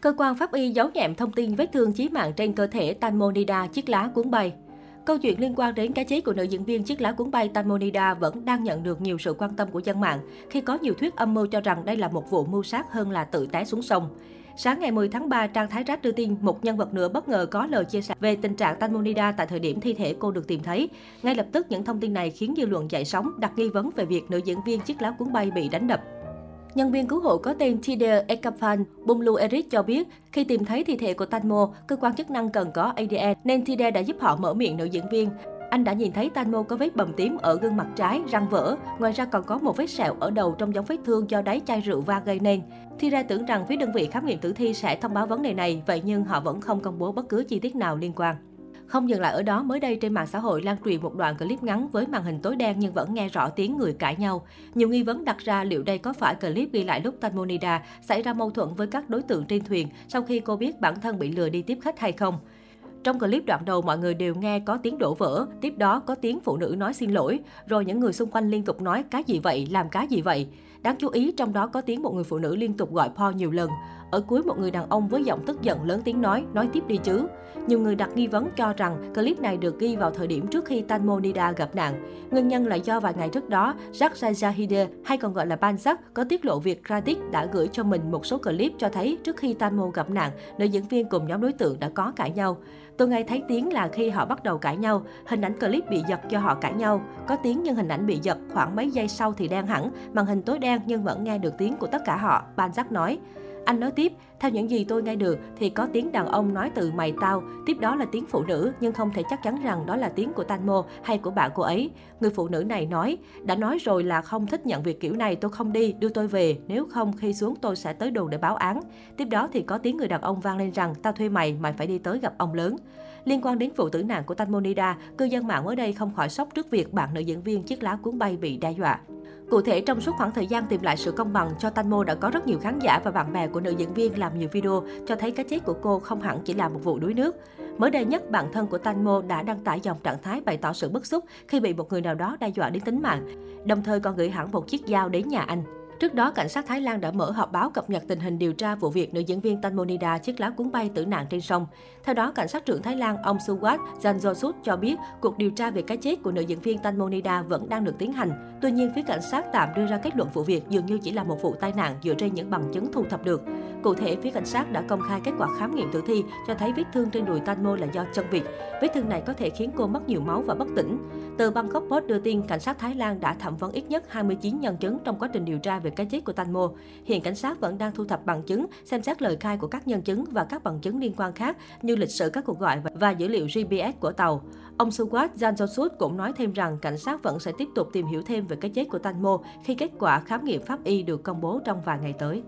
Cơ quan pháp y giấu nhẹm thông tin vết thương chí mạng trên cơ thể Tanmonida chiếc lá cuốn bay. Câu chuyện liên quan đến cái chết của nữ diễn viên chiếc lá cuốn bay Tanmonida vẫn đang nhận được nhiều sự quan tâm của dân mạng khi có nhiều thuyết âm mưu cho rằng đây là một vụ mưu sát hơn là tự té xuống sông. Sáng ngày 10 tháng 3, trang Thái Rác đưa tin một nhân vật nữa bất ngờ có lời chia sẻ về tình trạng Tanmonida tại thời điểm thi thể cô được tìm thấy. Ngay lập tức, những thông tin này khiến dư luận dậy sóng, đặt nghi vấn về việc nữ diễn viên chiếc lá cuốn bay bị đánh đập. Nhân viên cứu hộ có tên Tider Ekaphan Bumlu Eric cho biết, khi tìm thấy thi thể của Tanmo, cơ quan chức năng cần có ADN nên Tider đã giúp họ mở miệng nữ diễn viên. Anh đã nhìn thấy Tanmo có vết bầm tím ở gương mặt trái, răng vỡ. Ngoài ra còn có một vết sẹo ở đầu trong giống vết thương do đáy chai rượu va gây nên. Thira tưởng rằng phía đơn vị khám nghiệm tử thi sẽ thông báo vấn đề này, vậy nhưng họ vẫn không công bố bất cứ chi tiết nào liên quan. Không dừng lại ở đó, mới đây trên mạng xã hội lan truyền một đoạn clip ngắn với màn hình tối đen nhưng vẫn nghe rõ tiếng người cãi nhau. Nhiều nghi vấn đặt ra liệu đây có phải clip ghi lại lúc Tanmonida xảy ra mâu thuẫn với các đối tượng trên thuyền sau khi cô biết bản thân bị lừa đi tiếp khách hay không. Trong clip đoạn đầu mọi người đều nghe có tiếng đổ vỡ, tiếp đó có tiếng phụ nữ nói xin lỗi, rồi những người xung quanh liên tục nói cái gì vậy, làm cái gì vậy. Đáng chú ý trong đó có tiếng một người phụ nữ liên tục gọi Paul nhiều lần. Ở cuối một người đàn ông với giọng tức giận lớn tiếng nói, nói tiếp đi chứ. Nhiều người đặt nghi vấn cho rằng clip này được ghi vào thời điểm trước khi Tanmonida gặp nạn. Nguyên nhân là do vài ngày trước đó, Jack Zahide hay còn gọi là Banzak có tiết lộ việc Kratik đã gửi cho mình một số clip cho thấy trước khi Tanmo gặp nạn, nữ diễn viên cùng nhóm đối tượng đã có cãi nhau. Tôi ngay thấy tiếng là khi họ bắt đầu cãi nhau, hình ảnh clip bị giật do họ cãi nhau. Có tiếng nhưng hình ảnh bị giật, khoảng mấy giây sau thì đen hẳn, màn hình tối đen nhưng vẫn nghe được tiếng của tất cả họ, Banzak nói. Anh nói tiếp, theo những gì tôi nghe được thì có tiếng đàn ông nói từ mày tao, tiếp đó là tiếng phụ nữ nhưng không thể chắc chắn rằng đó là tiếng của Tanmo hay của bạn cô ấy. Người phụ nữ này nói, đã nói rồi là không thích nhận việc kiểu này tôi không đi, đưa tôi về, nếu không khi xuống tôi sẽ tới đồn để báo án. Tiếp đó thì có tiếng người đàn ông vang lên rằng tao thuê mày, mày phải đi tới gặp ông lớn. Liên quan đến vụ tử nạn của Tanmonida, cư dân mạng mới đây không khỏi sốc trước việc bạn nữ diễn viên chiếc lá cuốn bay bị đe dọa. Cụ thể, trong suốt khoảng thời gian tìm lại sự công bằng cho Tanmo đã có rất nhiều khán giả và bạn bè của nữ diễn viên làm nhiều video cho thấy cái chết của cô không hẳn chỉ là một vụ đuối nước. Mới đây nhất, bạn thân của Tanmo đã đăng tải dòng trạng thái bày tỏ sự bức xúc khi bị một người nào đó đe dọa đến tính mạng, đồng thời còn gửi hẳn một chiếc dao đến nhà anh. Trước đó, cảnh sát Thái Lan đã mở họp báo cập nhật tình hình điều tra vụ việc nữ diễn viên Tanmonida chiếc lá cuốn bay tử nạn trên sông. Theo đó, cảnh sát trưởng Thái Lan ông Suwat Janjosut cho biết cuộc điều tra về cái chết của nữ diễn viên Tanmonida vẫn đang được tiến hành. Tuy nhiên, phía cảnh sát tạm đưa ra kết luận vụ việc dường như chỉ là một vụ tai nạn dựa trên những bằng chứng thu thập được. Cụ thể, phía cảnh sát đã công khai kết quả khám nghiệm tử thi cho thấy vết thương trên đùi Tanmo là do chân vịt. Vết thương này có thể khiến cô mất nhiều máu và bất tỉnh. Tờ Bangkok Post đưa tin cảnh sát Thái Lan đã thẩm vấn ít nhất 29 nhân chứng trong quá trình điều tra về về cái chết của Tanmo. Hiện cảnh sát vẫn đang thu thập bằng chứng, xem xét lời khai của các nhân chứng và các bằng chứng liên quan khác như lịch sử các cuộc gọi và dữ liệu GPS của tàu. Ông Suwat Janjosut cũng nói thêm rằng cảnh sát vẫn sẽ tiếp tục tìm hiểu thêm về cái chết của Tanmo khi kết quả khám nghiệm pháp y được công bố trong vài ngày tới.